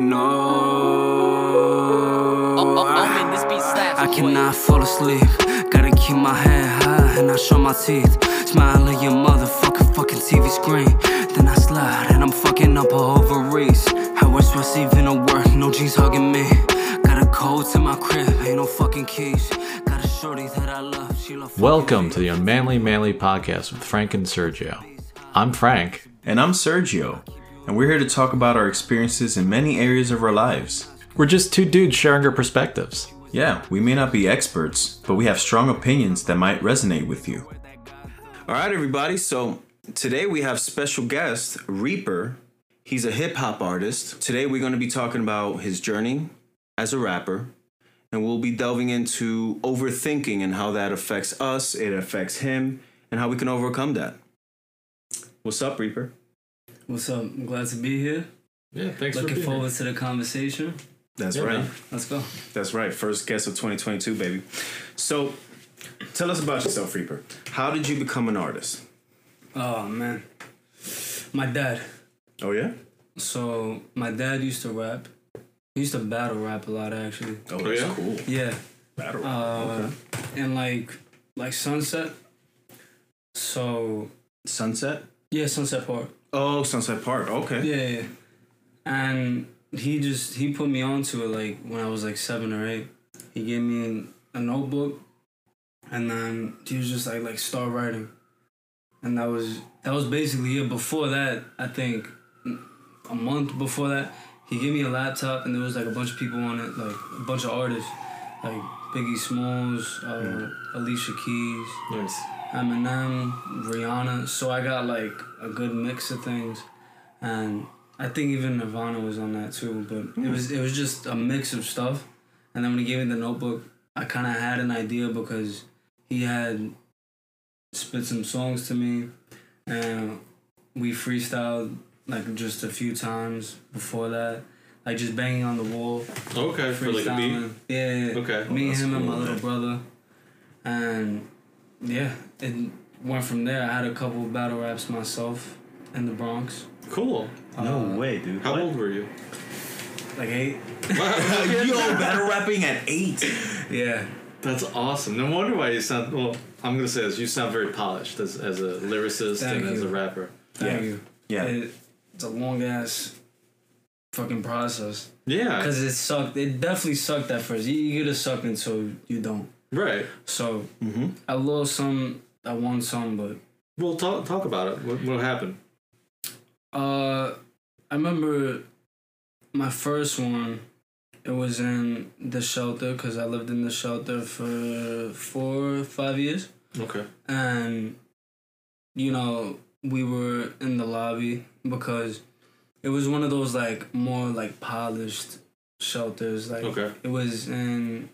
No, Omen, this beat slaps. I cannot fall asleep. Gotta keep my head high and I show my teeth. Smile at your motherfucking fucking TV screen. Then I slide and I'm fucking up her ovaries. How was stress even a work? No jeans hugging me. Got a code to my crib, ain't no fucking keys. Got a shorty that I love. She love Welcome to the Unmanly Manly podcast with Frank and Sergio. I'm Frank. And I'm Sergio, and we're here to talk about our experiences in many areas of our lives. We're just two dudes sharing our perspectives. Yeah, we may not be experts, but we have strong opinions that might resonate with you. All right, everybody, so today we have special guest, Reaper. He's a hip hop artist. Today we're going to be talking about his journey as a rapper, and we'll be delving into overthinking and how that affects us, it affects him, and how we can overcome that. What's up, Reaper? What's up? I'm glad to be here. Yeah, thanks Looking forward to the conversation. That's Yeah, right. man. Let's go. That's right. First guest of 2022, baby. So, tell us about yourself, Reaper. How did you become an artist? Oh man, my dad. Oh yeah. So my dad used to rap. He used to battle rap a lot actually. Oh, that's yeah? cool. Yeah. Battle rap. Uh, okay. and like like Sunset. So Sunset. yeah, Sunset Park. Oh, Sunset Park. Okay. Yeah, yeah. And he just he put me onto it like when I was like seven or eight. He gave me a notebook, and then he was just like like start writing, and that was that was basically it. Before that, I think a month before that, he gave me a laptop, and there was like a bunch of people on it, like a bunch of artists, like Biggie Smalls, uh, Alicia Keys. Nice. Eminem, Rihanna. So I got like a good mix of things, and I think even Nirvana was on that too. But it hmm. was it was just a mix of stuff. And then when he gave me the notebook, I kind of had an idea because he had spit some songs to me, and we freestyled like just a few times before that. Like just banging on the wall, Okay, for like a beat. freestyling. Yeah, yeah. Okay. Me and him and cool, my little brother, and yeah, it went from there. I had a couple of battle raps myself in the Bronx, Cool. No Uh, way, dude. How old were you? like eight. Yo, battle rapping at eight. Yeah, That's awesome. No wonder why you sound. Well, I'm gonna say this. You sound very polished as, as a lyricist Thank and as a rapper. thank Yeah. you. Yeah. It, it's a long ass fucking process Yeah. because it sucked. It definitely sucked at first. You, you get to suck until you don't. Right. So Mm-hmm. I lost some, I won some, but Well, talk talk about it. What, what happened? Uh, I remember my first one. It was in the shelter because I lived in the shelter for four, five years, Okay. and you know we were in the lobby because it was one of those like more like polished shelters. Like Okay. it was in,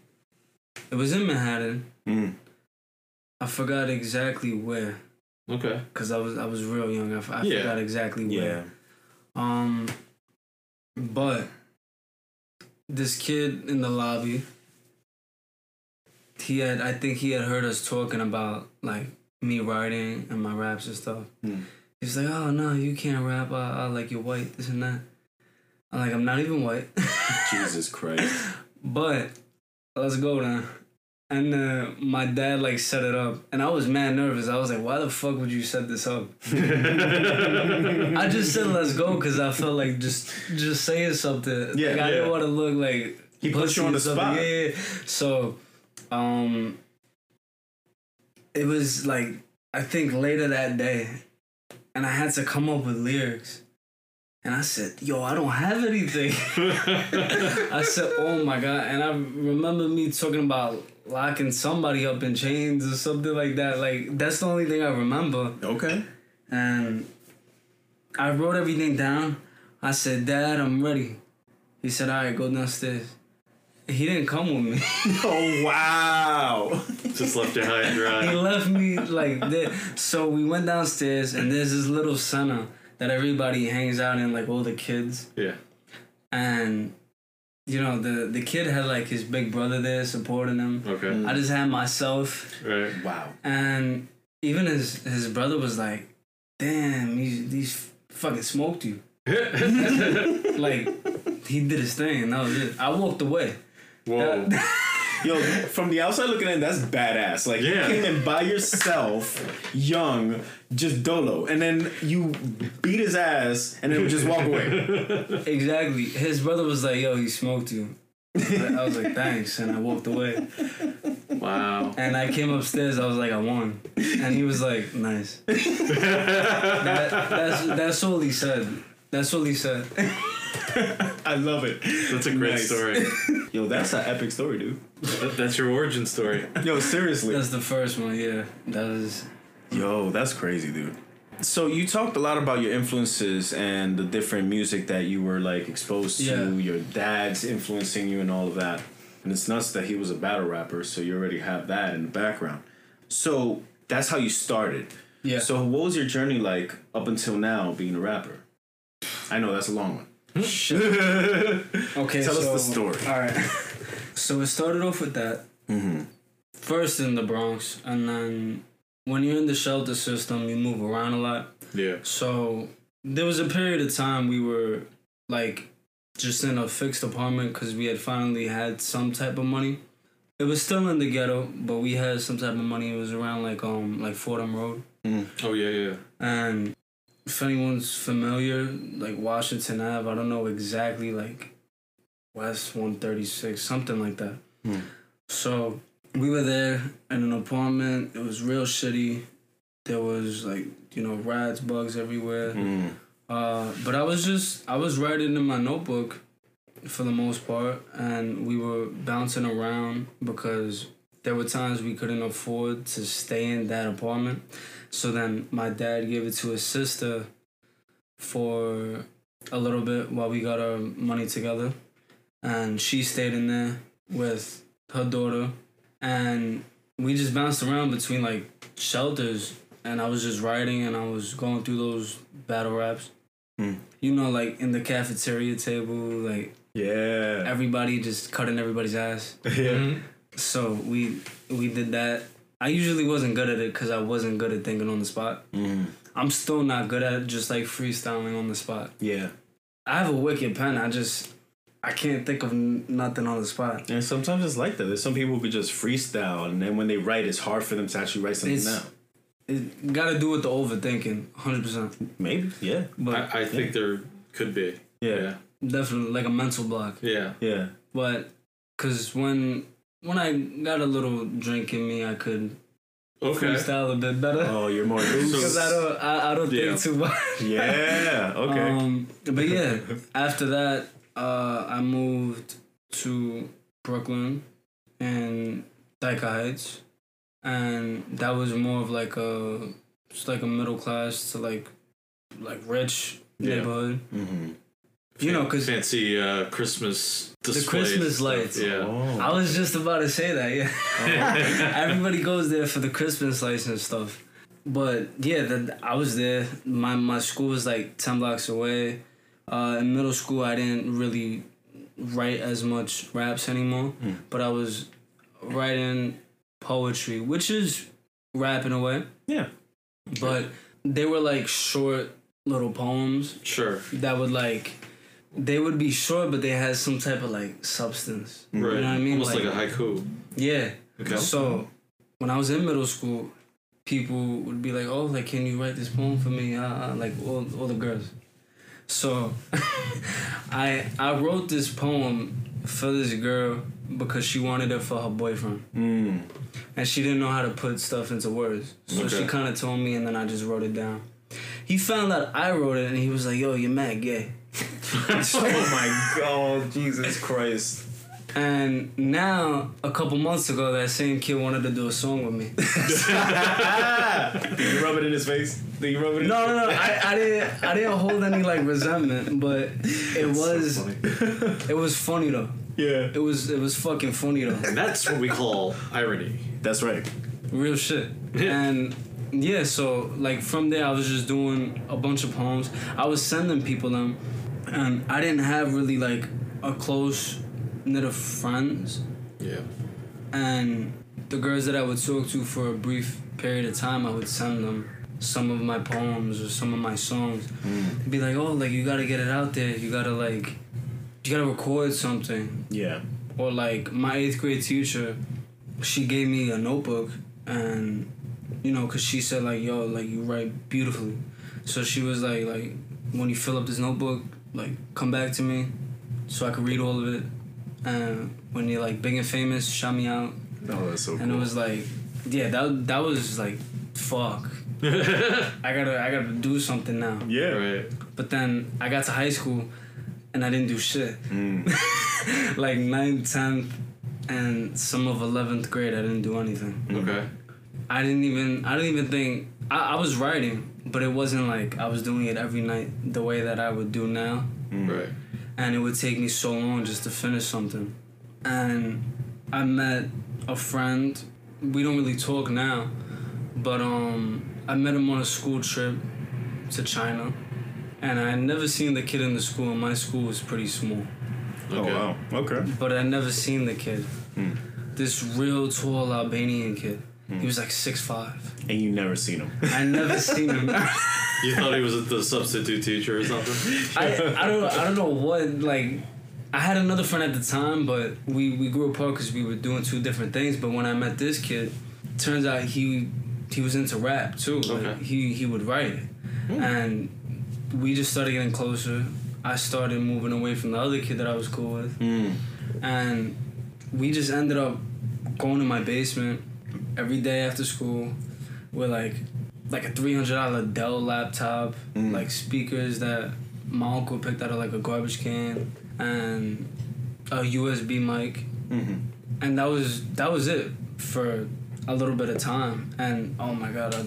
it was in Manhattan. Mm. I forgot exactly where Okay. because I was I was real young. I Yeah. forgot exactly where. Yeah. Um, but this kid in the lobby, he had, I think he had heard us talking about like me writing and my raps and stuff. Hmm. He's like, oh no, you can't rap. I, I like you're white, this and that. I'm like, I'm not even white. Jesus Christ. but let's go then. And uh, my dad like set it up, and I was mad nervous. I was like, "Why the fuck would you set this up?" I just said let's go because I felt like just just saying something. Yeah, like, I yeah. didn't want to look like He put you on the pussy or something. spot. Yeah, yeah. So, um, it was like I think later that day, and I had to come up with lyrics, and I said, "Yo, I don't have anything." I said, "Oh my god!" And I remember me talking about locking somebody up in chains or something like that. Like that's the only thing I remember Okay. and I wrote everything down. I said, Dad, I'm ready. He said, All right, go downstairs. He didn't come with me. Oh wow. Just left you high and dry. he left me like there. So we went downstairs, and there's this little center that everybody hangs out in, like all the kids. Yeah. And you know, the the kid had like his big brother there supporting him. Okay. Mm. I just had myself, Right. Wow. and even his his brother was like, "Damn, these these fucking smoked you." like he did his thing, and that was it. I walked away. Whoa. Yo, from the outside looking in, that's badass. Like Yeah. you came in by yourself, young, just dolo, and then you beat his ass, and then just walk away. Exactly. His brother was like, "Yo, he smoked you." I was like, "Thanks," and I walked away. wow. And I came upstairs. I was like, "I won," and he was like, "Nice." that, that's that's all he said. That's what he said. I love it. That's a great Nice. story. Yo, that's an epic story, dude. That- That's your origin story. Yo, seriously. That's the first one. Yeah, that was. Yo, that's crazy, dude. So you talked a lot about your influences and the different music that you were like exposed to, Yeah. your dad's influencing you and all of that. And it's nuts that he was a battle rapper, so you already have that in the background. So that's how you started. Yeah. So what was your journey like up until now being a rapper? I know that's a long one. Okay, Tell us the story. All right. so it started off with that. Mm-hmm. First in the Bronx, and then when you're in the shelter system, you move around a lot. Yeah. So there was a period of time we were like just in a fixed apartment because we had finally had some type of money. It was still in the ghetto, but we had some type of money. It was around like um like Fordham Road, Oh yeah, yeah. and if anyone's familiar, like Washington Ave, I don't know exactly like West One Thirty Six, something like that. Hmm. So we were there in an apartment. It was real shitty. There was like you know rats, bugs everywhere. Mm. Uh, but I was just I was writing in my notebook for the most part, and we were bouncing around because there were times we couldn't afford to stay in that apartment. So then my dad gave it to his sister for a little bit while we got our money together, and she stayed in there with her daughter, and we just bounced around between like shelters and I was just writing and I was going through those battle raps. Hmm. You know, like in the cafeteria table, like Yeah. everybody just cutting everybody's ass. yeah. Mhm. So we we did that. I usually wasn't good at it because I wasn't good at thinking on the spot. Mm. I'm still not good at just like freestyling on the spot. Yeah. I have a wicked pen. I just I can't think of n- nothing on the spot. And sometimes it's like that. There's some people who could just freestyle, and then when they write, it's hard for them to actually write something It's- down. It got to do with the overthinking, hundred percent. Maybe. Yeah. But I, I think there could be. Yeah. definitely like a mental block. Yeah. Yeah. but because when when I got a little drink in me, I could Okay. freestyle a bit better. Oh, you're more loose. Because I don't, I, I don't Yeah. think too much. yeah. Okay. Um, but yeah, after that, uh, I moved to Brooklyn and Dyker Heights, and that was more of like a, just like a middle class to like, like rich Yeah. neighborhood. mm-hmm. You know, because fancy uh, Christmas displays The Christmas stuff. lights. Yeah. Oh. I was just about to say that. Yeah. Everybody goes there for the Christmas lights and stuff. But yeah, the, I was there. My my school was like ten blocks away. Uh, in middle school, I didn't really write as much raps anymore, but I was writing poetry, which is rap in a way. Yeah. But they were like short little poems Sure. that would like they would be short, but they had some type of like substance. Right. You know what I mean? Almost like, a haiku. Yeah. Okay. So when I was in middle school, people would be like, "Oh, like, can you write this poem for me?" Uh, uh, like all, all the girls. So I I wrote this poem for this girl because she wanted it for her boyfriend, Mm. and she didn't know how to put stuff into words. So she kind of told me, and then I just wrote it down. He found out I wrote it, and he was like, "Yo, you're mad gay." Oh my God, Jesus Christ. And now, a couple months ago, that same kid wanted to do a song with me. Did you rub it in his face? Did you rub it in No, no, no. I, I didn't. I didn't hold any like resentment, but it was. it was funny though. Yeah. It was. It was fucking funny though. And that's what we call irony. That's right. Real shit. And yeah, so like from there, I was just doing a bunch of poems. I was sending people them, and I didn't have really like a close knit of friends. Yeah. And the girls that I would talk to for a brief period of time, I would send them some of my poems or some of my songs. Mm. They'd be like, "Oh, like you gotta get it out there. You gotta like, you gotta record something. Yeah. Or like my eighth grade teacher, she gave me a notebook and you know, cause she said like, yo, like you write beautifully. So she was like, like when you fill up this notebook, like come back to me, so I could read all of it. And when you're like big and famous, shout me out. Oh, that's so And it was like, yeah, that that was like, fuck. I gotta I gotta do something now. yeah. Right. But then I got to high school, and I didn't do shit. Mm. like 9th, 10th, and some of 11th grade, I didn't do anything. Okay. I didn't even, I didn't even think, I, I was writing, but it wasn't like I was doing it every night the way that I would do now. Right. And it would take me so long just to finish something. And I met a friend, we don't really talk now, but um, I met him on a school trip to China. And I had never seen the kid in the school, and my school was pretty small. Oh wow. Okay. but I never seen the kid. Hmm. This real tall Albanian kid. He was like six five. And you never seen him. I never seen him. You thought he was the substitute teacher or something? I, I don't I don't know what like. I had another friend at the time, but we, we grew apart because we were doing two different things. But when I met this kid, turns out he he was into rap too. Like, Okay. he he would write, and we just started getting closer. I started moving away from the other kid that I was cool with. Mm. and we just ended up going to my basement every day after school with like like a three hundred dollar Dell laptop, Mm. like speakers that my uncle picked out of like a garbage can, and a USB mic, Mm-hmm. and that was that was it for a little bit of time. And oh my god, uh,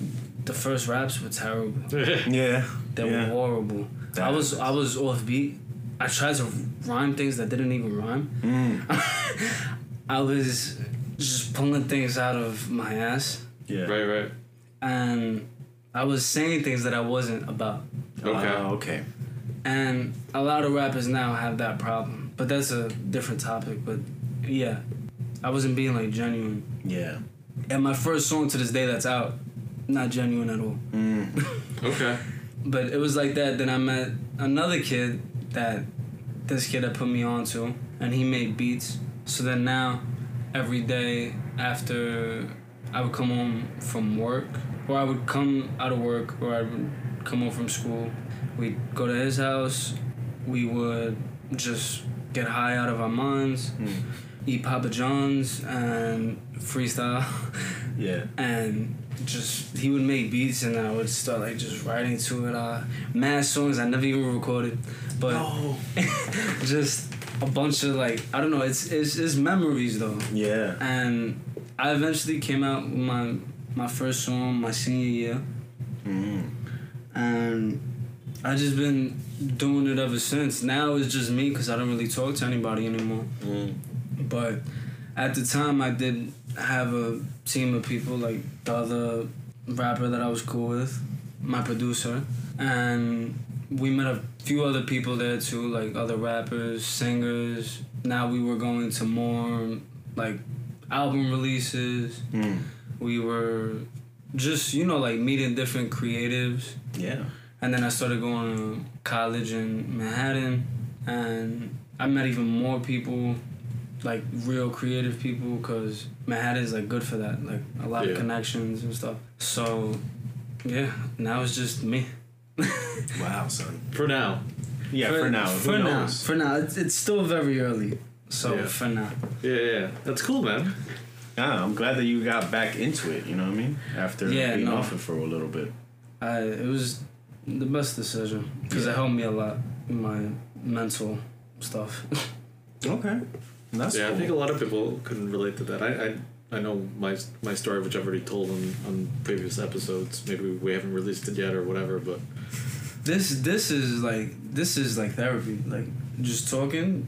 the first raps were terrible. Yeah. They yeah. were horrible. I was I was off beat. I tried to rhyme things that didn't even rhyme. Mm. I was just pulling things out of my ass, Yeah. right, right. and I was saying things that I wasn't about. Okay. Ah, okay. And a lot of rappers now have that problem, but that's a different topic. But yeah, I wasn't being like genuine. Yeah. And my first song to this day that's out, not genuine at all. Mm. Okay. But it was like that. Then I met another kid that this kid had put me on to, and he made beats. So then now, every day after I would come home from work, or I would come out of work, or I would come home from school, we'd go to his house. We would just get high out of our minds, Mm. eat Papa John's, and freestyle. Yeah. and just he would make beats and I would start like just writing to it. Uh, mad songs I never even recorded, but Oh. just a bunch of like I don't know. It's it's, it's memories though, Yeah. and I eventually came out with my my first song my senior year, Mm. and I just been doing it ever since. Now it's just me because I don't really talk to anybody anymore. Mm. But at the time, I did have a team of people, like the other rapper that I was cool with, my producer, and we met a few other people there too, like other rappers, singers. Now we were going to more like album releases. Mm. We were just, you know, like meeting different creatives. Yeah. And then I started going to college in Manhattan, and I met even more people, like real creative people, because Manhattan is like good for that, like a lot Yeah. of connections and stuff. So, yeah, now it's just me. Wow, son. For now. Yeah, for, now. Who for now, knows? for now, it's, it's still very early. So Yeah. for now, Yeah, yeah. That's cool, man. Yeah, I'm glad that you got back into it. You know what I mean? After Yeah, being no. off it for a little bit. I it was the best decision because it helped me a lot in my mental stuff. Okay. That's yeah, cool. I think a lot of people couldn't relate to that. I, I I know my my story, which I've already told on, on previous episodes. Maybe we haven't released it yet or whatever, but this this is like this is like therapy. Like just talking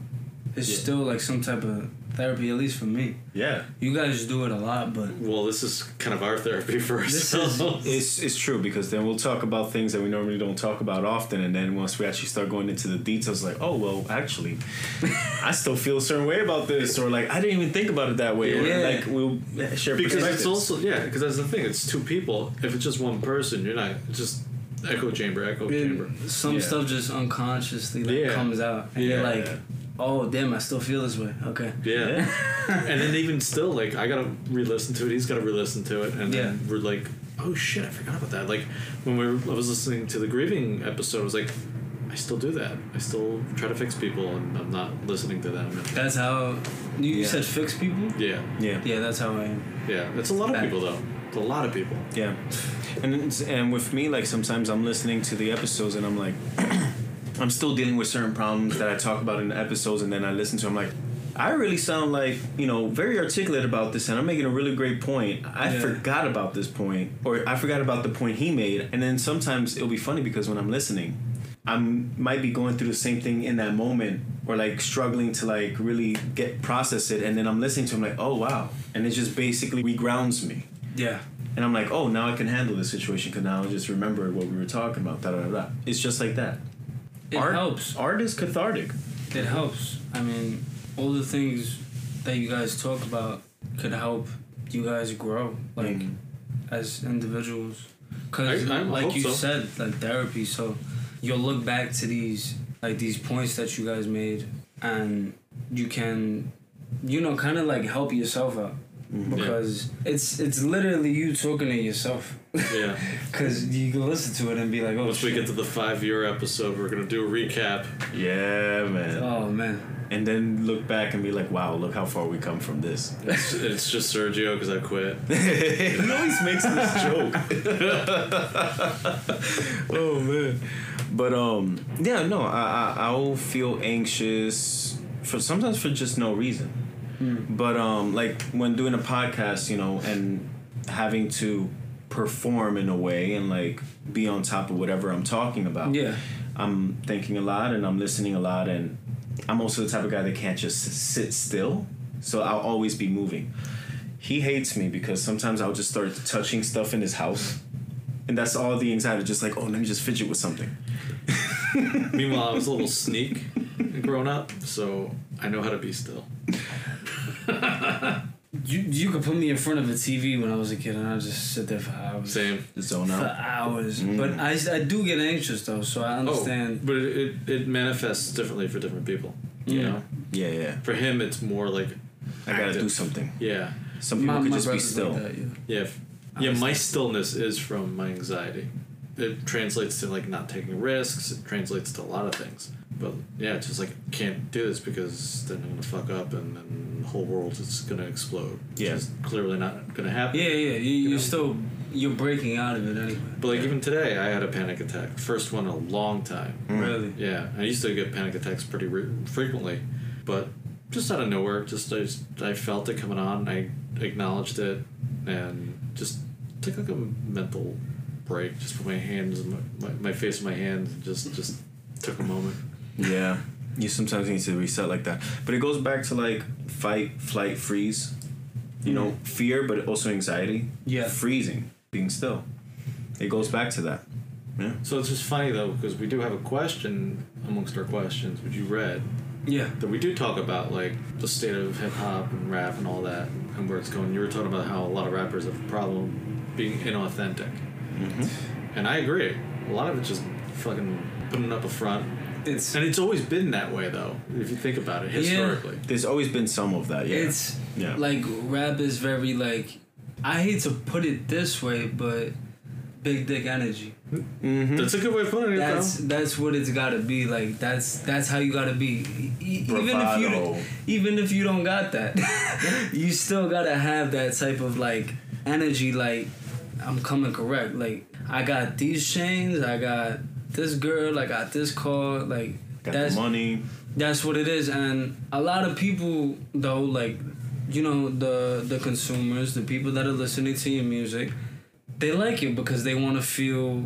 is Yeah. still like some type of therapy, at least for me. yeah. You guys do it a lot, but well, this is kind of our therapy for This ourselves. It's it's true because then we'll talk about things that we normally don't talk about often, and then once we actually start going into the details, like, oh well, actually, I still feel a certain way about this, or like I didn't even think about it that way, or Yeah. like we'll share because it's also yeah, because that's the thing. It's two people. If it's just one person, you're not just echo chamber, echo chamber. some Yeah. stuff just unconsciously like Yeah. comes out, and Yeah. you're like, oh damn, I still feel this way. Okay. Yeah. and then even still, like I gotta re-listen to it. He's gotta re-listen to it, and then we're like, oh shit, I forgot about that. Like when we were, I was listening to the grieving episode, I was like, I still do that. I still try to fix people, and I'm not listening to them. That's how you, you Yeah. said fix people. yeah, Yeah. Yeah, that's how I am. yeah. It's a lot of people though. It's a lot of people. Yeah, and and with me, like sometimes I'm listening to the episodes and I'm like, I'm still dealing with certain problems that I talk about in the episodes, and then I listen to. them like, I really sound like you know very articulate about this, and I'm making a really great point. I Yeah. forgot about this point, or I forgot about the point he made, and then sometimes it'll be funny because when I'm listening. I might be going through the same thing in that moment, or like struggling to like really get process it, and then I'm listening to him like, oh wow, and it just basically regrounds me. Yeah. And I'm like, oh, now I can handle this situation because now I just remember what we were talking about. Da, da, da. It's just like that. It art, helps. Art is cathartic. It helps. I mean, all the things that you guys talk about could help you guys grow, like Mhm. as individuals. Because, I- I like hope you so. said, like therapy. So you'll look back to these like these points that you guys made, and you can, you know, kind of like help yourself out because it's it's literally you talking to yourself. Yeah. Because you can listen to it and be like, oh, Once we get to the five-year episode, we're gonna do a recap. Yeah, man. oh man, And then look back and be like, wow, look how far we come from this. It's, it's just Sergio because I quit. he always makes this joke. oh man. But um, yeah, no, I, I I'll feel anxious for sometimes for just no reason. But um, like when doing a podcast, you know, and having to perform in a way and like be on top of whatever I'm talking about. yeah, I'm thinking a lot and I'm listening a lot and I'm also the type of guy that can't just sit still. So I'll always be moving. He hates me because sometimes I'll just start touching stuff in his house. And that's all the anxiety, just like, oh, let me just fidget with something. Meanwhile, I was a little sneak growing up, so I know how to be still. you you could put me in front of a TV when I was a kid and I would just sit there for hours. Same. Zone For hours, Mm. but I, I do get anxious though, so I understand. Oh, but it, it, it manifests differently for different people. You Yeah. know, Yeah, yeah. for him, it's more like, I gotta Active. do something. yeah, Some people could just be still. Like that, yeah. yeah, f- yeah. My stillness is from my anxiety. It translates to like not taking risks. It translates to a lot of things. But yeah, it's just like can't do this because then I'm gonna fuck up and then the whole world is gonna explode. Which Yeah. is clearly not gonna happen. Yeah, yeah, you, know? you're still you're breaking out of it anyway. But like even today, I had a panic attack. First one in a long time. Mm. Really? Yeah, I used to get panic attacks pretty re- frequently, but just out of nowhere, just I, just I felt it coming on. I acknowledged it and just took like a mental break. Just put my hands, in my, my, my face in my hands, and just just took a moment. Yeah. You sometimes need to reset like that. But it goes back to like fight, flight, freeze. You know, mm-hmm. fear, but also anxiety. Yeah. Freezing, being still. It goes back to that. Yeah. So it's just funny though because we do have a question amongst our questions, which you read, Yeah. that we do talk about like the state of hip hop and rap and all that and where it's going. You were talking about how a lot of rappers have a problem being inauthentic. Mm-hmm. And I agree. A lot of it's just fucking putting up a front. It's And it's always been that way, though, if you think about it, historically. There's always been some of that, yeah. it's yeah. like rap is very like I hate to put it this way, but big dick energy. mm-hmm. That's a good way of putting it, That's though. that's what it's gotta be. Like that's that's how you gotta be. E- even if Bravado. you even if you don't got that, you still gotta have that type of like energy. Like I'm coming correct. Like I got these chains. I got this girl. I got this car. Like Got that's the money. that's what it is. And a lot of people though, like you know the the consumers, the people that are listening to your music, they like it because they want to feel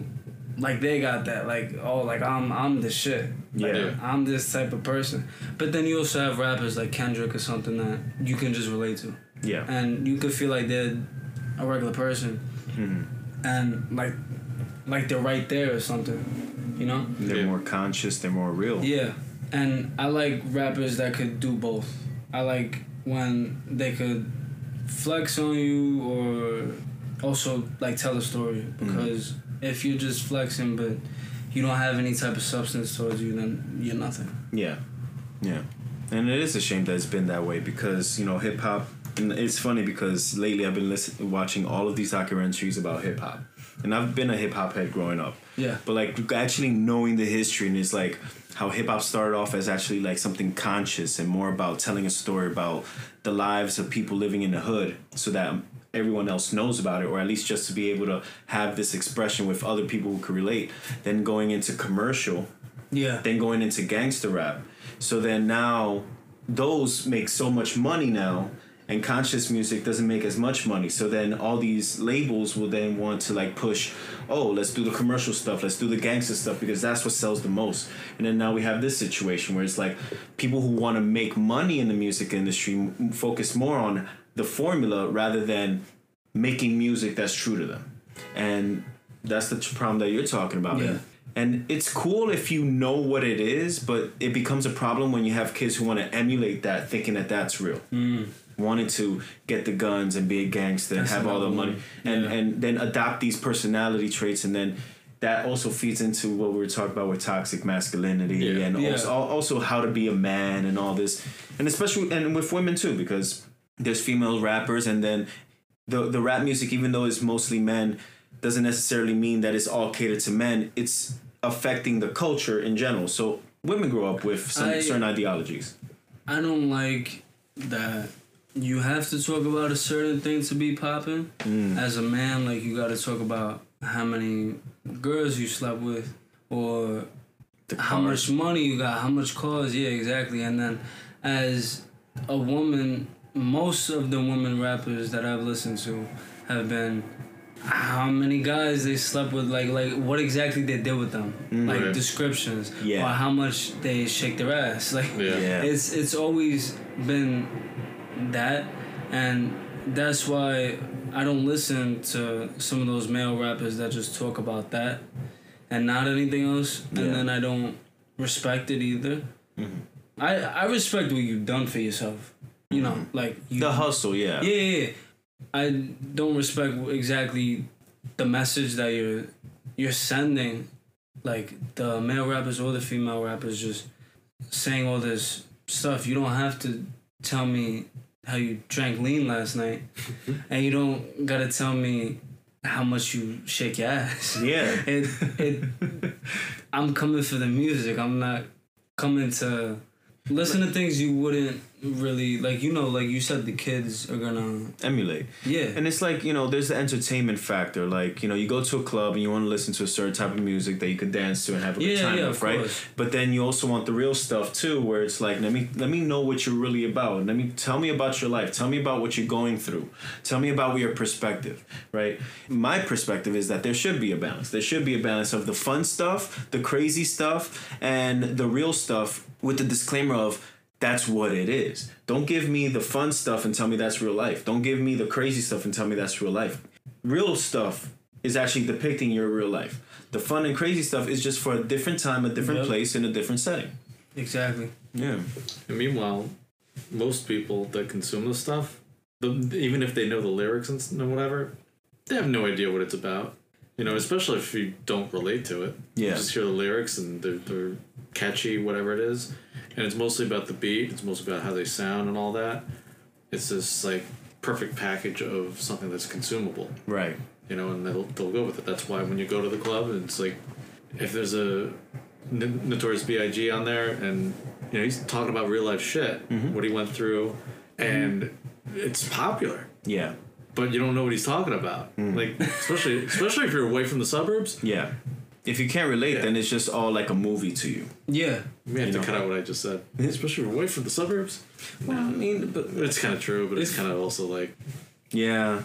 like they got that. Like oh, like I'm I'm the shit. Like, Yeah. I'm this type of person. But then you also have rappers like Kendrick or something that you can just relate to, Yeah. and you could feel like they're a regular person, Mhm. and like like they're right there or something. You know. They're Yeah. more conscious, they're more real. Yeah, and I like rappers that could do both. I like when they could flex on you or also like tell a story mm-hmm. because if you're just flexing but you don't have any type of substance towards you then you're nothing. Yeah. Yeah. And it is a shame that it's been that way because you know hip hop. And it's funny because lately I've been listening, watching all of these documentaries about hip hop, and I've been a hip hop head growing up. Yeah. But like actually knowing the history and it's like how hip hop started off as actually like something conscious and more about telling a story about the lives of people living in the hood, so that everyone else knows about it, or at least just to be able to have this expression with other people who could relate. Then going into commercial Yeah. then going into gangster rap. So then now those make so much money now and conscious music doesn't make as much money. So then all these labels will then want to like push, oh, let's do the commercial stuff, let's do the gangster stuff because that's what sells the most. And then now we have this situation where it's like people who want to make money in the music industry m- focus more on the formula rather than making music that's true to them. And that's the problem that you're talking about. Yeah. And it's cool if you know what it is, but it becomes a problem when you have kids who want to emulate that, thinking that that's real. Mm. Wanting to get the guns and be a gangster and That's have all the another money, and Yeah. and then adopt these personality traits, and then that also feeds into what we were talking about with toxic masculinity, Yeah. and Yeah. also also how to be a man and all this, and especially and with women too, because there's female rappers, and then the the rap music, even though it's mostly men, doesn't necessarily mean that it's all catered to men. It's affecting the culture in general. So women grow up with some I- certain ideologies. I don't like that you have to talk about a certain thing to be popping. Mm. As a man, like you got to talk about how many girls you slept with, or how much money you got, how much cars. Yeah, exactly. And then, as a woman, most of the women rappers that I've listened to have been how many guys they slept with, like like what exactly they did with them, like Right. descriptions, Yeah. or how much they shake their ass, like Yeah. Yeah. it's it's always been that and that's why I don't listen to some of those male rappers that just talk about that and not anything else and then I don't respect it either. Mm-hmm. I I respect what you've done for yourself. You know, mm-hmm. like you The hustle, yeah. yeah, yeah, yeah. I don't respect exactly the message that you're you're sending, like the male rappers or the female rappers just saying all this stuff. You don't have to tell me how you drank lean last night, and you don't gotta tell me how much you shake your ass. Yeah. It it. I'm coming for the music. I'm not coming to listen to things you wouldn't really like. You know, like you said, the kids are gonna Emulate. yeah. And it's like, you know, there's the entertainment factor. Like, you know, you go to a club and you want to listen to a certain type of music that you could dance to and have a good Yeah, time yeah, with, of right? course. But then you also want the real stuff too, where it's like, let me let me know what you're really about. Let me tell me about your life. Tell me about what you're going through. Tell me about your perspective, right? My perspective is that there should be a balance. There should be a balance of the fun stuff, the crazy stuff, and the real stuff with the disclaimer of that's what it is. Don't give me the fun stuff and tell me that's real life. Don't give me the crazy stuff and tell me that's real life. Real stuff is actually depicting your real life. The fun and crazy stuff is just for a different time, a different Yep. place, in a different setting. Exactly. Yeah. And meanwhile, most people that consume this stuff, the, even if they know the lyrics and and whatever, they have no idea what it's about. You know, especially if you don't relate to it. You just hear the lyrics and they're, they're catchy, whatever it is. And it's mostly about the beat, it's mostly about how they sound and all that. It's this, like, perfect package of something that's consumable. Right. you know, and they'll they'll go with it. That's why when you go to the club, it's like if there's a N- Notorious B.I.G. on there, and you know he's talking about real life shit, mm-hmm. what he went through, and mm-hmm. it's popular, Yeah. But you don't know what he's talking about. Hmm. Like especially especially if you're away from the suburbs. Yeah. If you can't relate, Yeah. then it's just all like a movie to you. Yeah. We have You to know. cut out what I just said. Especially if you're away from the suburbs. Well, I mean, but It's kind of true, but it's If- kind of also like Yeah.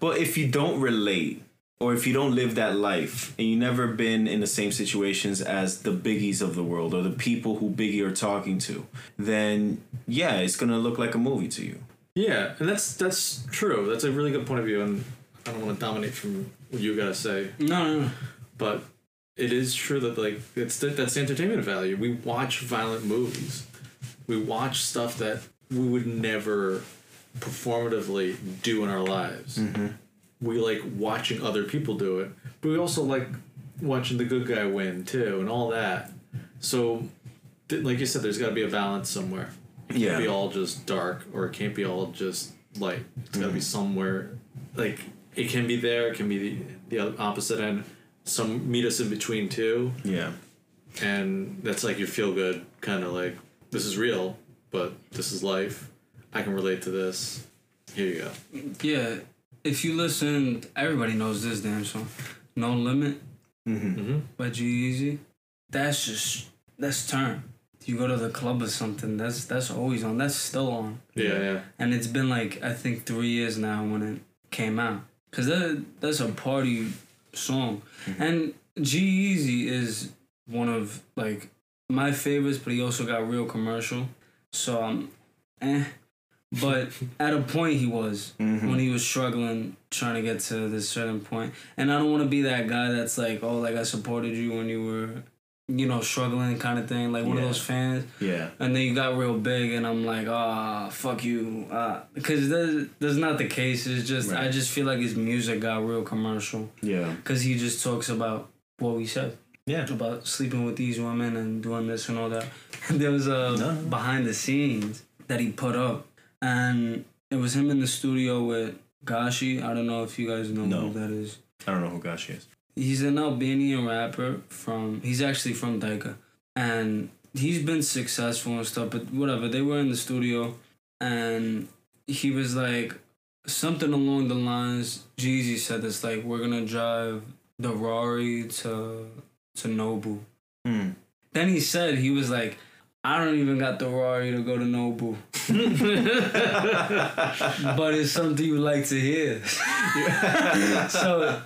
But if you don't relate or if you don't live that life and you never been in the same situations as the biggies of the world or the people who Biggie are talking to, then yeah, it's going to look like a movie to you. Yeah, and that's that's true. That's a really good point of view, and I don't want to dominate from what you gotta say. No, no, but it is true that like it's the, that's the entertainment value. We watch violent movies. We watch stuff that we would never performatively do in our lives. Mm-hmm. We like watching other people do it, but we also like watching the good guy win too, and all that. So, th- like you said, there's got to be a balance somewhere. It Yeah. can't be all just dark or it can't be all just light. It's got to be somewhere like it can be there. It can be the, the opposite end. Some meet us in between too, Yeah. and that's like your feel good kind of like this is real, but this is life. I can relate to this. Here you go. Yeah, if you listen, everybody knows this damn song. No Limit Mm-hmm. by G-Eazy. That's just that's turn. You go to the club or something. That's that's always on. That's still on. Yeah, yeah. And it's been like I think three years now when it came out. Cause that that's a party song. Mm-hmm. And G-Eazy is one of like my favorites, but he also got real commercial. So I'm eh. But at a point he was mm-hmm. when he was struggling trying to get to this certain point. And I don't want to be that guy that's like, oh, like I supported you when you were, you know, struggling kind of thing, like one of those fans. Yeah. And then you got real big, and I'm like, ah, fuck you, uh, because that's, that's not the case. It's just I just feel like his music got real commercial, Yeah. because he just talks about what we said Yeah. about sleeping with these women and doing this and all that. there was a No, no. behind the scenes that he put up, and it was him in the studio with Gashi. I don't know if you guys know No. who that is. I don't know who Gashi is. He's an Albanian rapper from. He's actually from Dyker, and he's been successful and stuff. But whatever, they were in the studio, and he was like something along the lines. G-Eazy said this like, "We're gonna drive the Rari to to Nobu." Hmm. Then he said he was like, "I don't even got the Rari to go to Nobu." but it's something you like to hear. so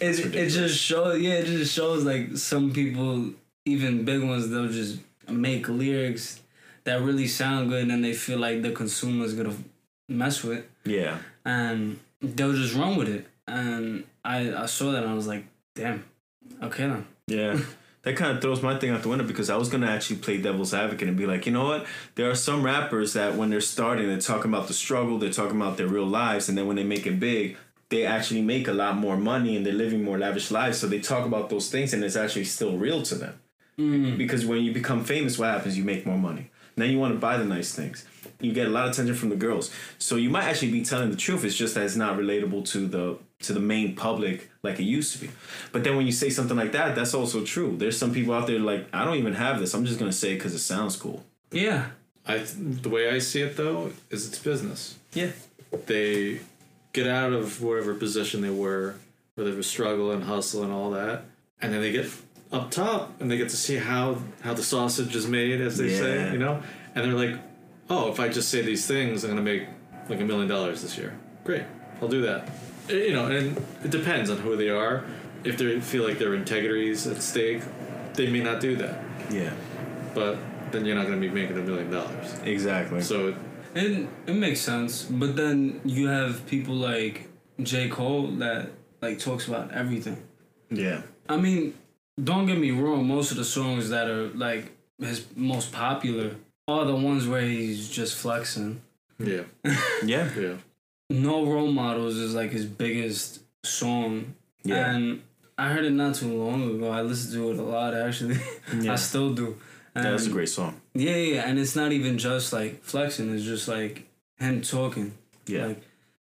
it, it just shows, yeah, it just shows like some people, even big ones, they'll just make lyrics that really sound good and they feel like the consumer's gonna mess with Yeah. and they'll just run with it. And I, I saw that and I was like, damn, okay then. Yeah. That kind of throws my thing out the window because I was gonna actually play devil's advocate and be like, you know what? There are some rappers that when they're starting, they're talking about the struggle, they're talking about their real lives, and then when they make it big, they actually make a lot more money and they're living more lavish lives. So they talk about those things and it's actually still real to them. Mm. Because when you become famous, what happens? You make more money. Then you want to buy the nice things. You get a lot of attention from the girls. So you might actually be telling the truth. It's just that it's not relatable to the to the main public like it used to be. But then when you say something like that, that's also true. There's some people out there like I don't even have this. I'm just gonna say it because it sounds cool. Yeah. I th- the way I see it though is it's business. Yeah. They get out of whatever position they were, where they were struggling, hustle, and all that, and then they get up top and they get to see how how the sausage is made, as they Yeah. say, you know, and they're like, oh, if I just say these things, I'm gonna make like a million dollars this year. Great, I'll do that. Eh, You know, and it depends on who they are. If they feel like their integrity's at stake, they may not do that. Yeah. But then you're not gonna be making a million dollars. Exactly. So it, It it makes sense, but then you have people like J Cole that like talks about everything. yeah. I mean, don't get me wrong. Most of the songs that are like his most popular are the ones where he's just flexing. yeah, Yeah. yeah. No role models is like his biggest song, Yeah. and I heard it not too long ago. I listened to it a lot actually. Yeah. I still do. Yeah, that's a great song. Yeah, yeah, and it's not even just like flexing. It's just like him talking. Yeah. Like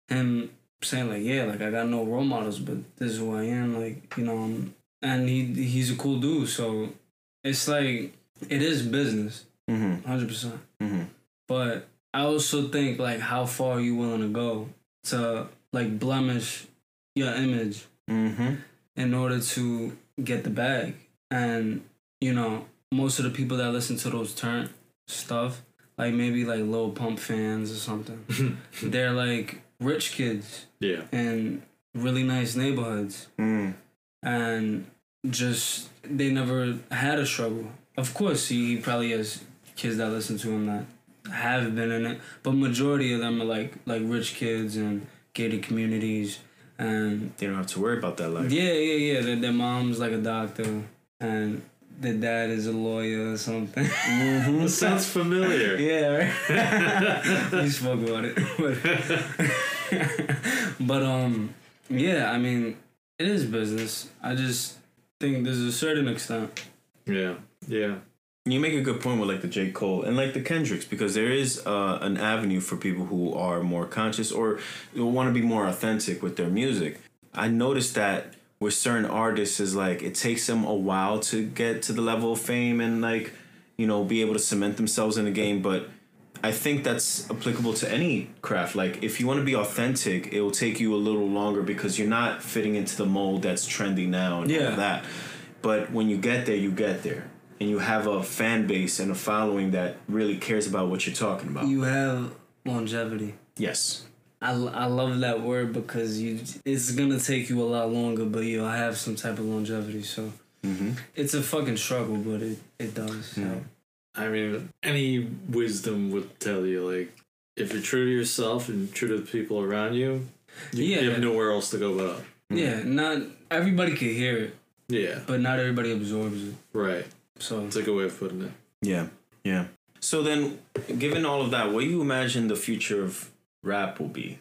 him saying like, yeah, like I got no role models, but this is who I am. Like you know, um, and he he's a cool dude. So it's like it is business, mm-hmm. hundred percent. Mm-hmm. But I also think like how far are you willing to go to like blemish your image Mm-hmm. in order to get the bag. And you know, most of the people that listen to those turn stuff, like maybe like Lil Pump fans or something, they're like rich kids Yeah. And really nice neighborhoods Mm. and just they never had a struggle. Of course, he, he probably has kids that listen to him that have been in it, but majority of them are like like rich kids and gated communities and They don't have to worry about that life. yeah, yeah, yeah. Their, their mom's like a doctor, and their dad is a lawyer or something. That sounds familiar. yeah, right. we spoke about it, but, but um, yeah. I mean, it is business. I just think there's a certain extent. Yeah. Yeah. You make a good point with like the J. Cole and like the Kendricks because there is uh, an avenue for people who are more conscious or want to be more authentic with their music. I noticed that with certain artists is like it takes them a while to get to the level of fame and like you know be able to cement themselves in the game, but I think that's applicable to any craft. Like if you want to be authentic, it will take you a little longer because you're not fitting into the mold that's trendy now and Yeah. all that. But when you get there, you get there. And you have a fan base and a following that really cares about what you're talking about. You have longevity. yes. I, I love that word because you it's gonna take you a lot longer, but you'll have some type of longevity. So Mm-hmm. it's a fucking struggle, but it it does. help. I mean, any wisdom would tell you like if you're true to yourself and true to the people around you, you, you have nowhere else to go but up. Yeah, not everybody can hear it, Yeah, but not everybody absorbs it. right. So It's a good way of putting it. Yeah. Yeah. So then, given all of that, what do you imagine the future of rap will be?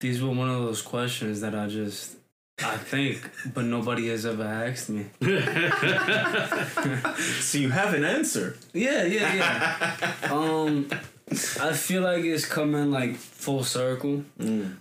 these were one of those questions that I just I think, but nobody has ever asked me. So you have an answer. Yeah, yeah, yeah. um, I feel like it's coming like full circle,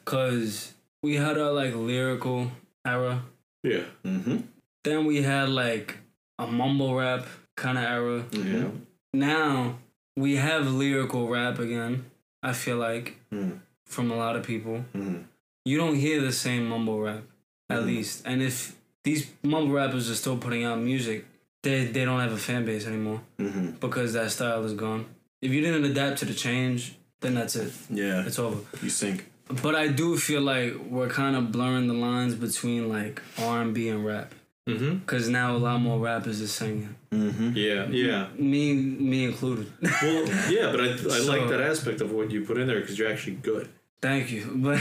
cause we had our like lyrical era, Yeah. Mm-hmm. then we had like a mumble rap kind of era. Yeah. Now we have lyrical rap again. I feel like Mm. From a lot of people, Mhm. you don't hear the same mumble rap at least. And if these mumble rappers are still putting out music, they they don't have a fan base anymore Mm-hmm. because that style is gone. If you didn't adapt to the change, then that's it. Yeah. It's over. You sink. But I do feel like we're kind of blurring the lines between like R and B and rap, Mm-hmm. because now a lot more rappers are singing. Mm-hmm. Yeah. Yeah. Me, me included. Well, yeah, but I, I like that aspect of what you put in there because you're actually good. Thank you. But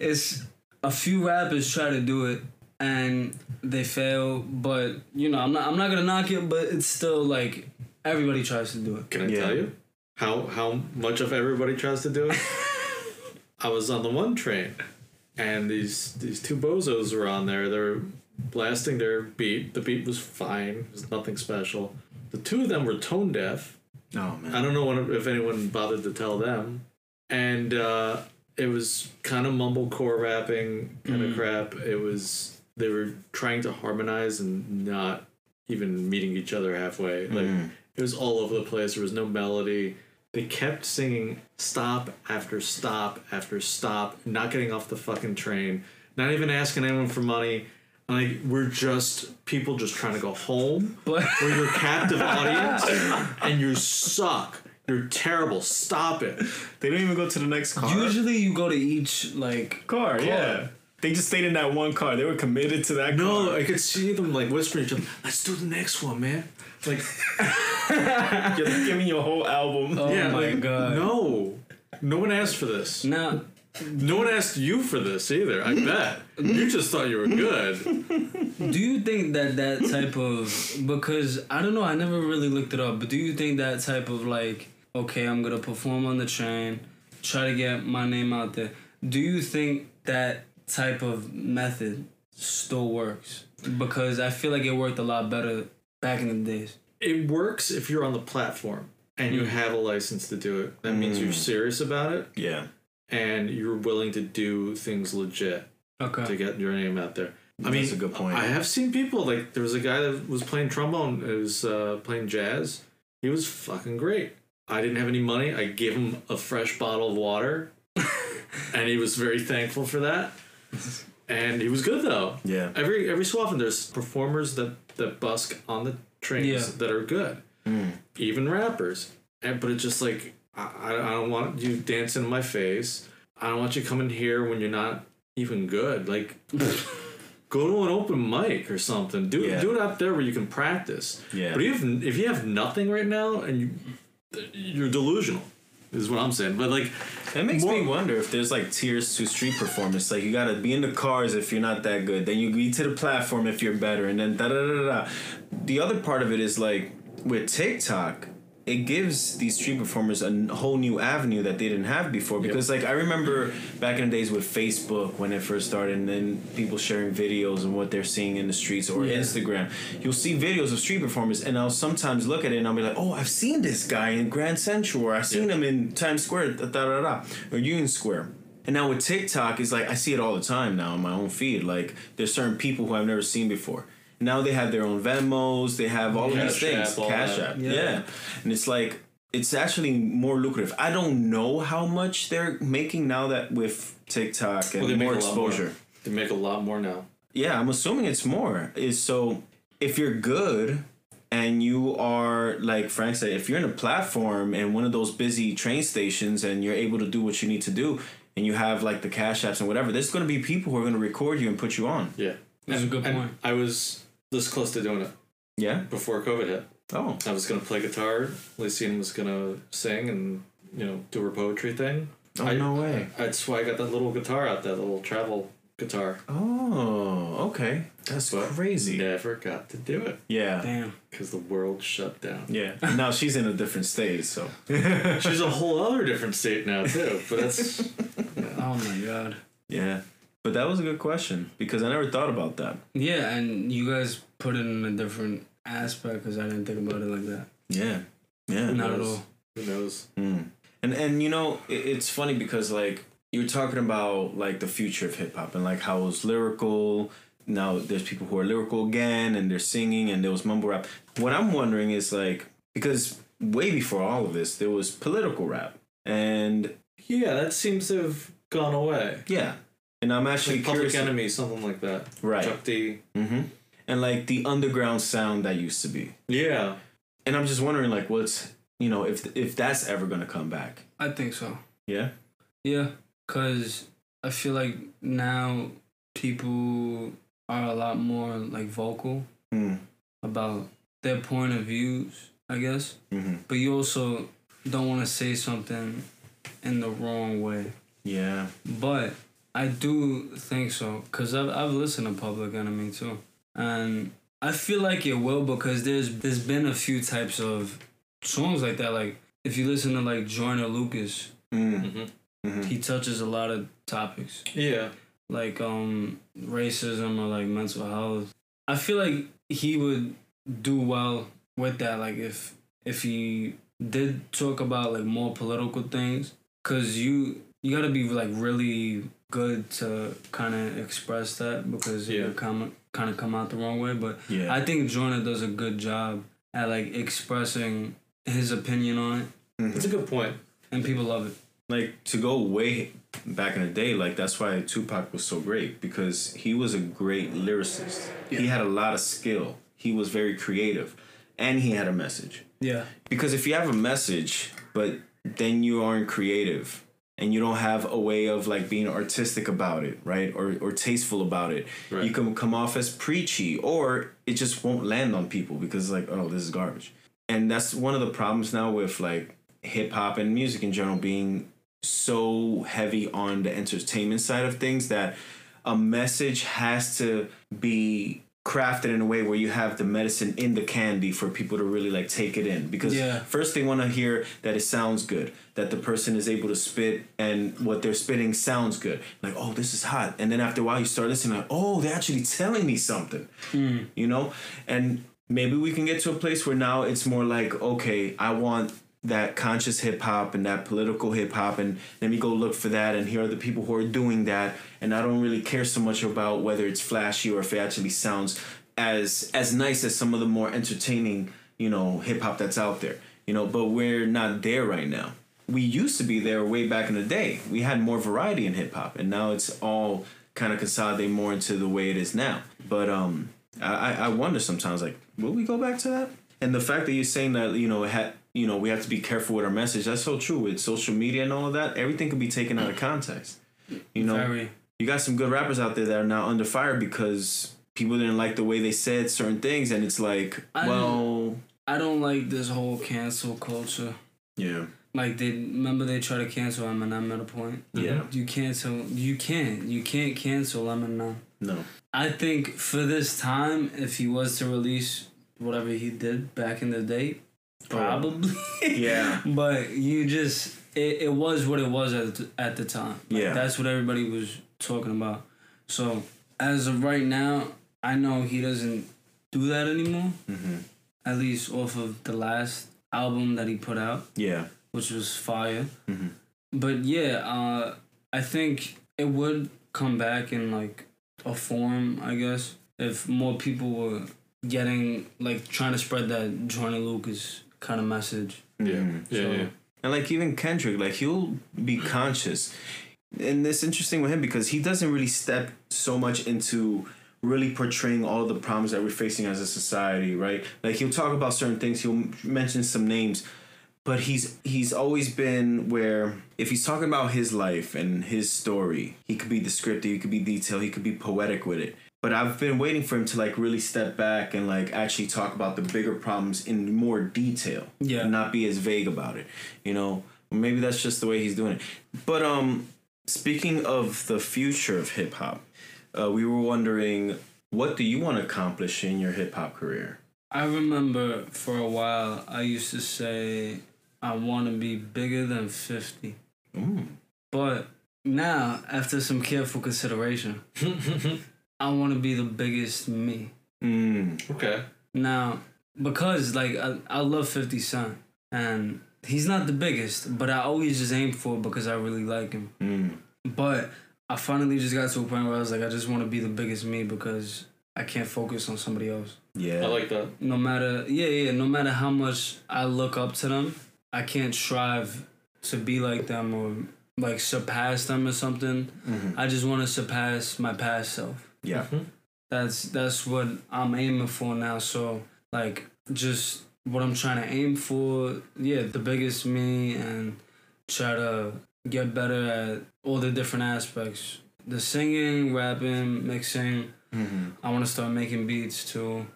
it's a few rappers try to do it and they fail. But you know, I'm not. I'm not gonna knock it. But it's still like everybody tries to do it. Can I Yeah. tell you how how much of everybody tries to do it? I was on the one train, and these these two bozos were on there. They're blasting their beat. The beat was fine. It was nothing special. The two of them were tone deaf. Oh man. I don't know if anyone bothered to tell them. And uh, it was kind of mumblecore rapping kind of crap. It was they were trying to harmonize and not even meeting each other halfway. Like it was all over the place. There was no melody. They kept singing stop after stop after stop, not getting off the fucking train, not even asking anyone for money. Like we're just people just trying to go home. But We're your captive audience, and you suck. You're terrible. Stop it. They don't even go to the next car. usually you go to each like car, yeah. They just stayed in that one car. They were committed to that No, car. I could see them like whispering to each other. Let's do the next one, man. Like, You're like, give me your whole album. Oh yeah, my like, god. No, no one asked for this. Now No one asked you for this either. I bet you just thought you were good. Do you think that that type of because I don't know I never really looked it up but do you think that type of like okay I'm gonna perform on the train try to get my name out there do you think that type of method still works because I feel like it worked a lot better back in the days It works if you're on the platform and you mm. have a license to do it. That means you're mm. serious about it Yeah. And you're willing to do things legit. to get your name out there. I That's mean, a good point. I have seen people like there was a guy that was playing trombone, who was uh, playing jazz. He was fucking great. I didn't have any money. I gave him a fresh bottle of water, and he was very thankful for that. And he was good though. Yeah. Every every so often, there's performers that that busk on the trains Yeah. that are good, even rappers. And but it's just like I, I don't want you dancing in my face. I don't want you coming here when you're not even good. Like, go to an open mic or something. Do Yeah. do it out there where you can practice. Yeah. But if if you have nothing right now and you you're delusional, is what I'm saying. But like, It makes More- me wonder if there's like tiers to street performance. Like you gotta be in the cars if you're not that good. Then you get to the platform if you're better, and then da da da. da. The other part of it is like with TikTok, it gives these street performers a whole new avenue that they didn't have before. Because like i remember back in the days with facebook when it first started and then people sharing videos and what they're seeing in the streets or Yeah. instagram. You'll see videos of street performers and i'll sometimes look at it and i'll be like oh i've seen this guy in grand central or i've seen Yeah. him in times square da, da, da, da, or union square. And now with tiktok it's like i see it all the time now on my own feed. Like there's certain people who i've never seen before now they have their own Venmos. They have all of these things. App, Cash. App, Yeah. yeah. And it's like it's actually more lucrative. I don't know how much they're making now that with TikTok and Well, more a lot more. exposure. They make a lot more now. Yeah, I'm assuming it's more. Is so if you're good and you are like Frank said, if you're in a platform and one of those busy train stations and you're able to do what you need to do and you have like the cash apps and whatever, there's gonna be people who are gonna record you and put you on. Yeah. That's a good And point. I was this close to doing it Yeah? before COVID hit. Oh. I was gonna play guitar. Lysine was gonna sing and you know do her poetry thing. Oh I- no way. That's why I got that little guitar out, that little travel guitar. Oh, okay. That's But crazy. Never got to do it Yeah. Damn. because the world shut down. Yeah. now she's in a different state, so. She's a whole other different state now too. But that's Oh my god. yeah. But that was a good question because I never thought about that. Yeah, and you guys put it in a different aspect because I didn't think about it like that. Yeah. Yeah. Not at all. who knows. Mm. And and you know it, it's funny because like you're talking about like the future of hip hop and like how it was lyrical. Now there's people who are lyrical again and they're singing and there was mumble rap. What I'm wondering is like because way before all of this there was political rap and Yeah, that seems to have gone away. yeah. And I'm actually Like Public. Enemy, something like that. Right. Chuck D. hmm And like the underground sound that used to be. Yeah. And I'm just wondering like what's you know if if that's ever gonna come back. I think so. Yeah. Yeah, because I feel like now people are a lot more like vocal Mm. about their point of views, I guess. hmm But you also don't want to say something in the wrong way. Yeah. But I do think so because I've I've listened to Public Enemy too, and I feel like it will because there's there's been a few types of songs like that. Like if you listen to like Joyner Lucas, Mm. hmm hmm he touches a lot of topics Yeah. like um racism or like mental health. I feel like he would do well with that. Like if if he did talk about like more political things, cause you you gotta be like really good to kind of express that because Yeah. it would come kind of come out the wrong way. But Yeah. I think Joyner does a good job at like expressing his opinion on it, mm-hmm. That's a good and people love it. like to go way back in the day like that's why tupac was so great because he was a great lyricist he had a lot of skill he was very creative and he had a message Yeah. because if you have a message but then you aren't creative and you don't have a way of like being artistic about it right? Or, or tasteful about it. Right. you can come off as preachy or it just won't land on people because like oh this is garbage. And that's one of the problems now with like hip hop and music in general being so heavy on the entertainment side of things that a message has to be crafted in a way where you have the medicine in the candy for people to really like take it in. Because Yeah. first they want to hear that it sounds good that the person is able to spit and what they're spitting sounds good. Like oh this is hot. And then after a while you start listening like oh they're actually telling me something. Hmm. You know? And maybe we can get to a place where now it's more like okay i want that conscious hip hop and that political hip hop and let me go look for that and here are the people who are doing that and I don't really care so much about whether it's flashy or if it actually sounds as as nice as some of the more entertaining, you know, hip hop that's out there. You know, but we're not there right now. We used to be there way back in the day. We had more variety in hip hop and now it's all kind of consolidated more into the way it is now. But um I, I wonder sometimes like will we go back to that? And the fact that you're saying that, you know, it had you know, we have to be careful with our message. That's so true. With social media and all of that, everything can be taken out of context. You know, Very. you got some good rappers out there that are now under fire because people didn't like the way they said certain things, and it's like, I- well, I don't like this whole cancel culture. yeah, Like they remember they try to cancel Eminem at a point. yeah, You cancel. You can't. You can't cancel Eminem. no, I think for this time, if he was to release whatever he did back in the day, probably. Yeah. but you just it, it was what it was at the, at the time. Like, Yeah. that's what everybody was talking about. So as of right now, I know he doesn't do that anymore. Mm-hmm. At least off of the last album that he put out, Yeah. which was fire. Mhm. But yeah, uh, I think it would come back in like a form, I guess, if more people were getting like trying to spread that Joyner Lucas kind of message. Yeah, Mhm. yeah, So- yeah. And like even Kendrick, like he'll be conscious. And it's interesting with him because he doesn't really step so much into really portraying all the problems that we're facing as a society, right? Like he'll talk about certain things, he'll mention some names, but he's he's always been where if he's talking about his life and his story, he could be descriptive, he could be detailed, he could be poetic with it. But I've been waiting for him to like really step back and like actually talk about the bigger problems in more detail Yeah. and not be as vague about it. You know, maybe that's just the way he's doing it. But um, speaking of the future of hip hop, uh, we were wondering, what do you want to accomplish in your hip hop career? I remember for a while I used to say I want to be bigger than 50. Mm. But now, after some careful consideration, I want to be the biggest me. Mm. Okay. Now, because like I, I love 50 Cent and he's not the biggest, but I always just aim for it because I really like him. Mm. But I finally just got to a point where I was like, I just want to be the biggest me because I can't focus on somebody else. Yeah. I like that. No matter, yeah, yeah, no matter how much I look up to them, I can't strive to be like them or like surpass them or something. Mhm. I just want to surpass my past self. Yeah. That's that's what I'm aiming for now. So like just what I'm trying to aim for, yeah, the biggest me and try to get better at all the different aspects. The singing, rapping, mixing. hmm I want to start making beats too.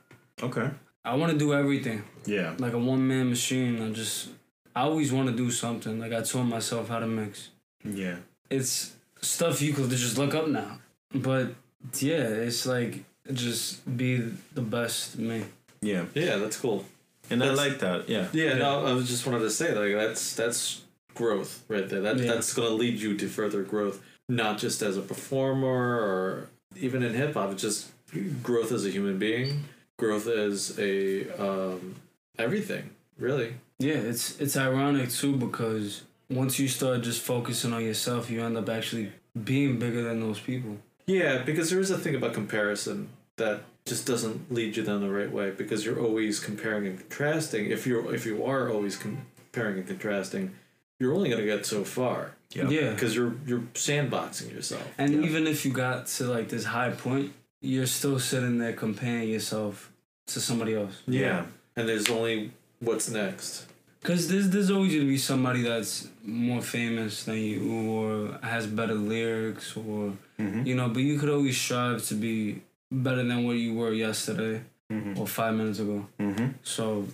Okay. I want to do everything. Yeah. Like a one man machine. I just I always want to do something. Like I told myself how to mix. Yeah. It's stuff you could just look up now. But yeah, it's like just be the best me. Yeah. Yeah, that's cool. And I like that. Yeah. Yeah, no, I was just wanted to say like that's that's growth right there. That Yeah. that's gonna lead you to further growth, not just as a performer or even in hip hop. It's just growth as a human being, growth as a um, everything really. Yeah, it's it's ironic too because once you start just focusing on yourself, you end up actually being bigger than those people. Yeah, because there is a thing about comparison that just doesn't lead you down the right way because you're always comparing and contrasting. If you're if you are always comparing and contrasting, you're only gonna get so far Yeah. Yeah. because you're you're sandboxing yourself. And Yeah. even if you got to like this high point, you're still sitting there comparing yourself to somebody else. Yeah. and there's only what's next. Cause there's there's always gonna be somebody that's more famous than you or has better lyrics or hmm you know, but you could always strive to be better than what you were yesterday hmm or five minutes ago. hmm So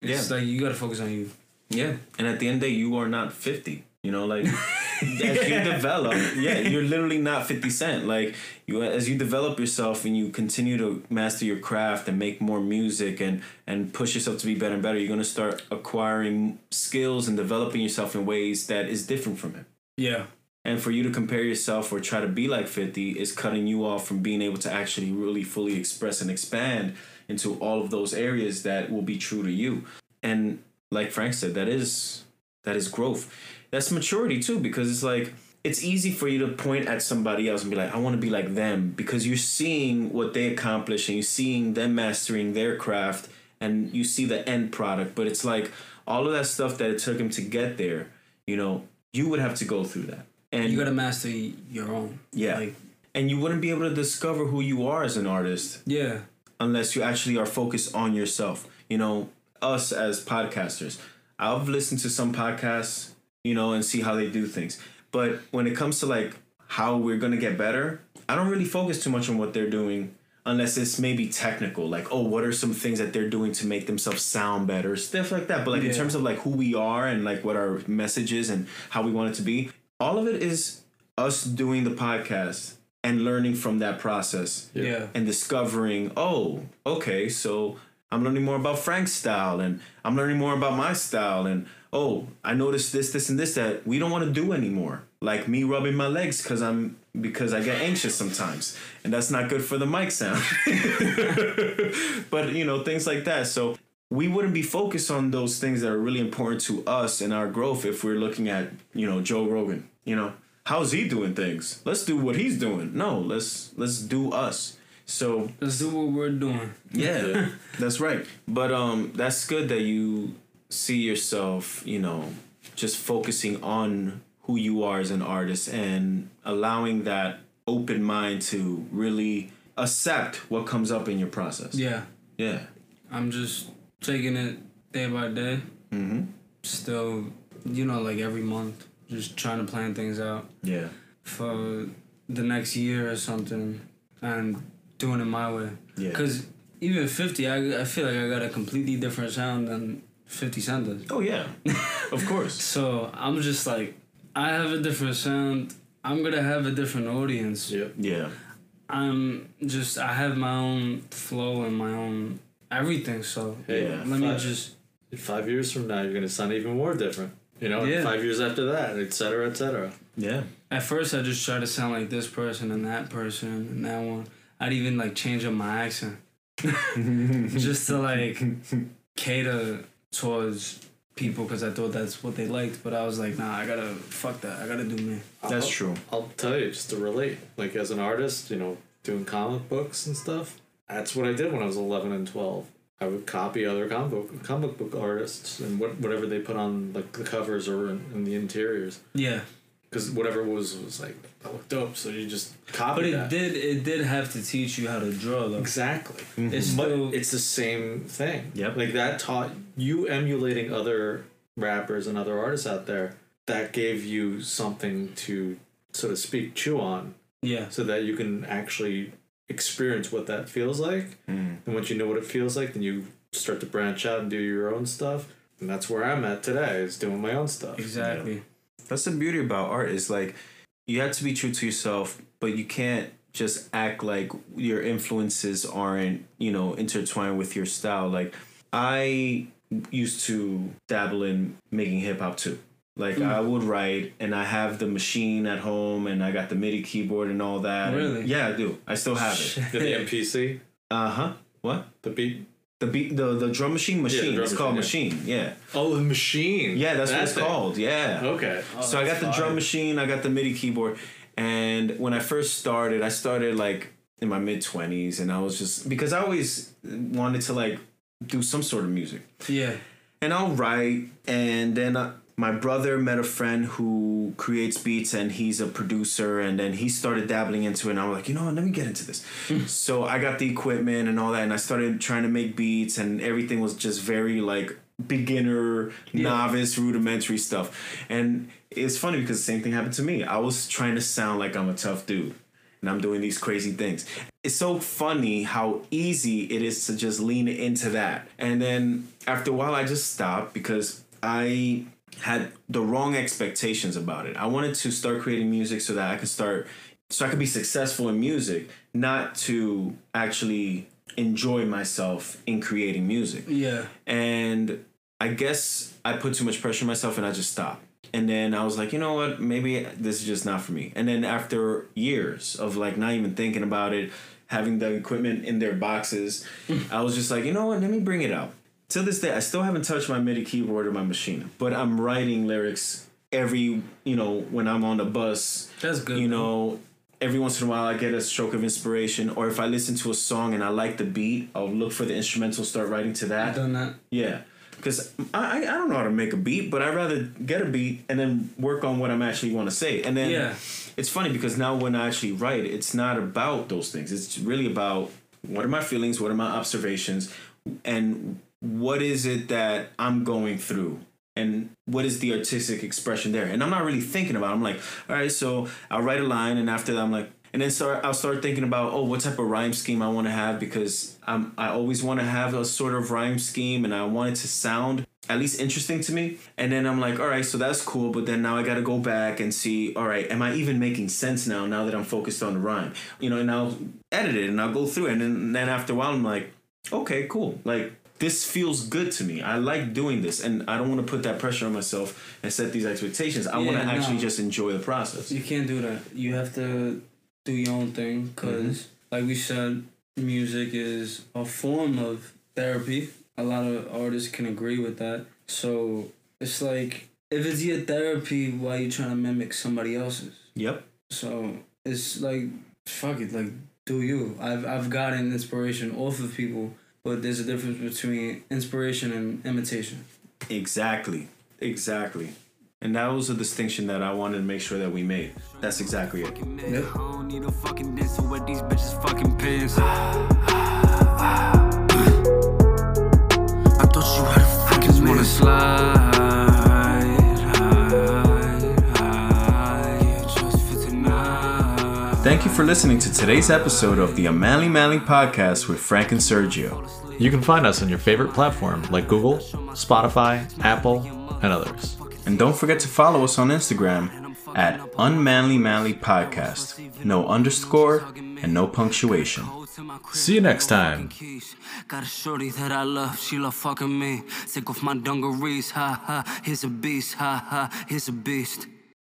it's like you gotta focus on you. Yeah, and at the end of the day, you are not fifty. You know, like as you develop, yeah, you're literally not Fifty Cent. Like you, as you develop yourself and you continue to master your craft and make more music and and push yourself to be better and better, you're gonna start acquiring skills and developing yourself in ways that is different from him. Yeah. And for you to compare yourself or try to be like 50 is cutting you off from being able to actually really fully express and expand into all of those areas that will be true to you. And like Frank said, that is that is growth. That's maturity too, because it's like it's easy for you to point at somebody else and be like, I want to be like them because you're seeing what they accomplish and you're seeing them mastering their craft and you see the end product. But it's like all of that stuff that it took him to get there, you know, you would have to go through that. And You gotta master your own. yeah. Like and you wouldn't be able to discover who you are as an artist yeah. unless you actually are focused on yourself. You know, us as podcasters, I've listened to some podcasts, you know, and see how they do things. But when it comes to like how we're gonna get better, I don't really focus too much on what they're doing unless it's maybe technical, like oh, what are some things that they're doing to make themselves sound better, stuff like that. But like in terms of like who we are and like what our message is and how we want it to be, all of it is us doing the podcast and learning from that process Yeah. and discovering, oh, okay, so I'm learning more about Frank's style and I'm learning more about my style and oh, I noticed this, this, and this that we don't want to do anymore. Like me rubbing my legs because I'm because I get anxious sometimes, and that's not good for the mic sound. but you know things like that. So we wouldn't be focused on those things that are really important to us and our growth if we're looking at you know Joe Rogan. You know how's he doing things? Let's do what he's doing. No, let's let's do us. So let's do what we're doing. Yeah, that's right. But um, that's good that you see yourself, you know, just focusing on who you are as an artist and allowing that open mind to really accept what comes up in your process. Yeah. Yeah. I'm just taking it day by day. Mm-hmm. Still, you know, like every month, just trying to plan things out Yeah. for the next year or something and doing it my way. Yeah. Because even 50, I, I feel like I got a completely different sound than 50 Cent does. Oh yeah. of course. So I'm just like, I have a different sound. I'm gonna have a different audience. Yep. Yeah. I'm just, I have my own flow and my own everything. So Hey, Yeah. let me five, just, five years from now, you're gonna sound even more different. You know, Yeah. five years after that, et cetera, et cetera. Yeah. at first I just try to sound like this person and that person and that one. I'd even like change up my accent just to like cater towards people because I thought that's what they liked. But I was like, nah, I gotta fuck that. I gotta do me. That's I'll- true. I'll tell you, just to relate, like as an artist, you know, doing comic books and stuff, that's what I did when I was 11 and 12. I would copy other comic book, comic book artists and what, whatever they put on like the covers or in, in the interiors. Yeah, Because whatever was was like, that looked dope. So you just copy but it that. did it did have to teach you how to draw though. Exactly. It's But still it's the same thing. Yep. Like that taught you emulating other rappers and other artists out there. That gave you something to, so to speak, chew on, yeah so that you can actually experience what that feels like. Mm. And once you know what it feels like, then you start to branch out and do your own stuff. And that's where I'm at today, is doing my own stuff. exactly. That's the beauty about art is like you have to be true to yourself, but you can't just act like your influences aren't, you know, intertwined with your style. Like I used to dabble in making hip hop too. Like I would write and I have the machine at home and I got the MIDI keyboard and all that. Really? yeah, I do. I still have it. The MPC, Uh-huh. What? the beat. The beat the the drum machine machine. drum it's called machine, machine. Yeah. Oh, the machine. Yeah, that's what it's thing. called. Yeah. Okay. so I got the drum machine, I got the MIDI keyboard, and when I first started, I started like in my mid twenties, and I was just because I always wanted to like do some sort of music, Yeah, and I'll write, and then uh, my brother met a friend who creates beats, and he's a producer, and then he started dabbling into it, and I was like, you know what, let me get into this. Hmm. so I got the equipment and all that, and I started trying to make beats, and everything was just very like beginner, novice, rudimentary stuff. And it's funny because the same thing happened to me. I was trying to sound like I'm a tough dude. And I'm doing these crazy things. It's so funny how easy it is to just lean into that. And then after a while, I just stopped because I had the wrong expectations about it. I wanted to start creating music so that I could start, so I could be successful in music, not to actually enjoy myself in creating music. yeah. And I guess I put too much pressure on myself and I just stopped. And then I was like, you know what? Maybe this is just not for me. And then after years of like not even thinking about it, having the equipment in their boxes, I was just like, you know what? Let me bring it out. To this day, I still haven't touched my MIDI keyboard or my machine, but I'm writing lyrics every, you know, when I'm on the bus, That's good. you know, every once in a while I get a stroke of inspiration, or if I listen to a song and I like the beat, I'll look for the instrumental, start writing to that. I've done that. Yeah, because I, I I don't know how to make a beat, but I'd rather get a beat and then work on what I'm actually want to say. And then Yeah. it's funny because now when I actually write, it's not about those things. It's really about what are my feelings, what are my observations, and what is it that I'm going through. And what is the artistic expression there? And I'm not really thinking about. It. I'm like, all right, so I'll write a line, and after that, I'm like, and then start. I'll start thinking about, oh, what type of rhyme scheme I want to have because I'm. I always want to have a sort of rhyme scheme, and I want it to sound at least interesting to me. And then I'm like, all right, so that's cool. But then now I got to go back and see, all right, am I even making sense now? Now that I'm focused on the rhyme, you know, and I'll edit it and I'll go through it, and then, then after a while, I'm like, okay, cool. Like this feels good to me. I like doing this, and I don't want to put that pressure on myself and set these expectations. I want to Yeah, actually no. just enjoy the process. You can't do that. You have to do your own thing mm-hmm. because, like we said, music is a form of therapy. A lot of artists can agree with that. So it's like if it's your therapy, why you trying to mimic somebody else's? Yep. So it's like fuck it, like do you. I've I've gotten inspiration off of people, but there's a difference between inspiration and imitation. Exactly. Exactly. And that was a distinction that I wanted to make sure that we made. That's exactly it. Yep. I don't need a fucking dancer with these bitches fucking pants. I thought you had a fucking wanna slide. Thank you for listening to today's episode of the Unmanly Manly podcast with Frank and Sergio. You can find us on your favorite platform like Google, Spotify, Apple, and others. And don't forget to follow us on Instagram at Unmanly Manly Podcast. No underscore and no punctuation. See you next time. Got a shorty that I love, she love fucking me. Take off my dungarees, ha ha. Here's a beast, ha ha. Here's a beast.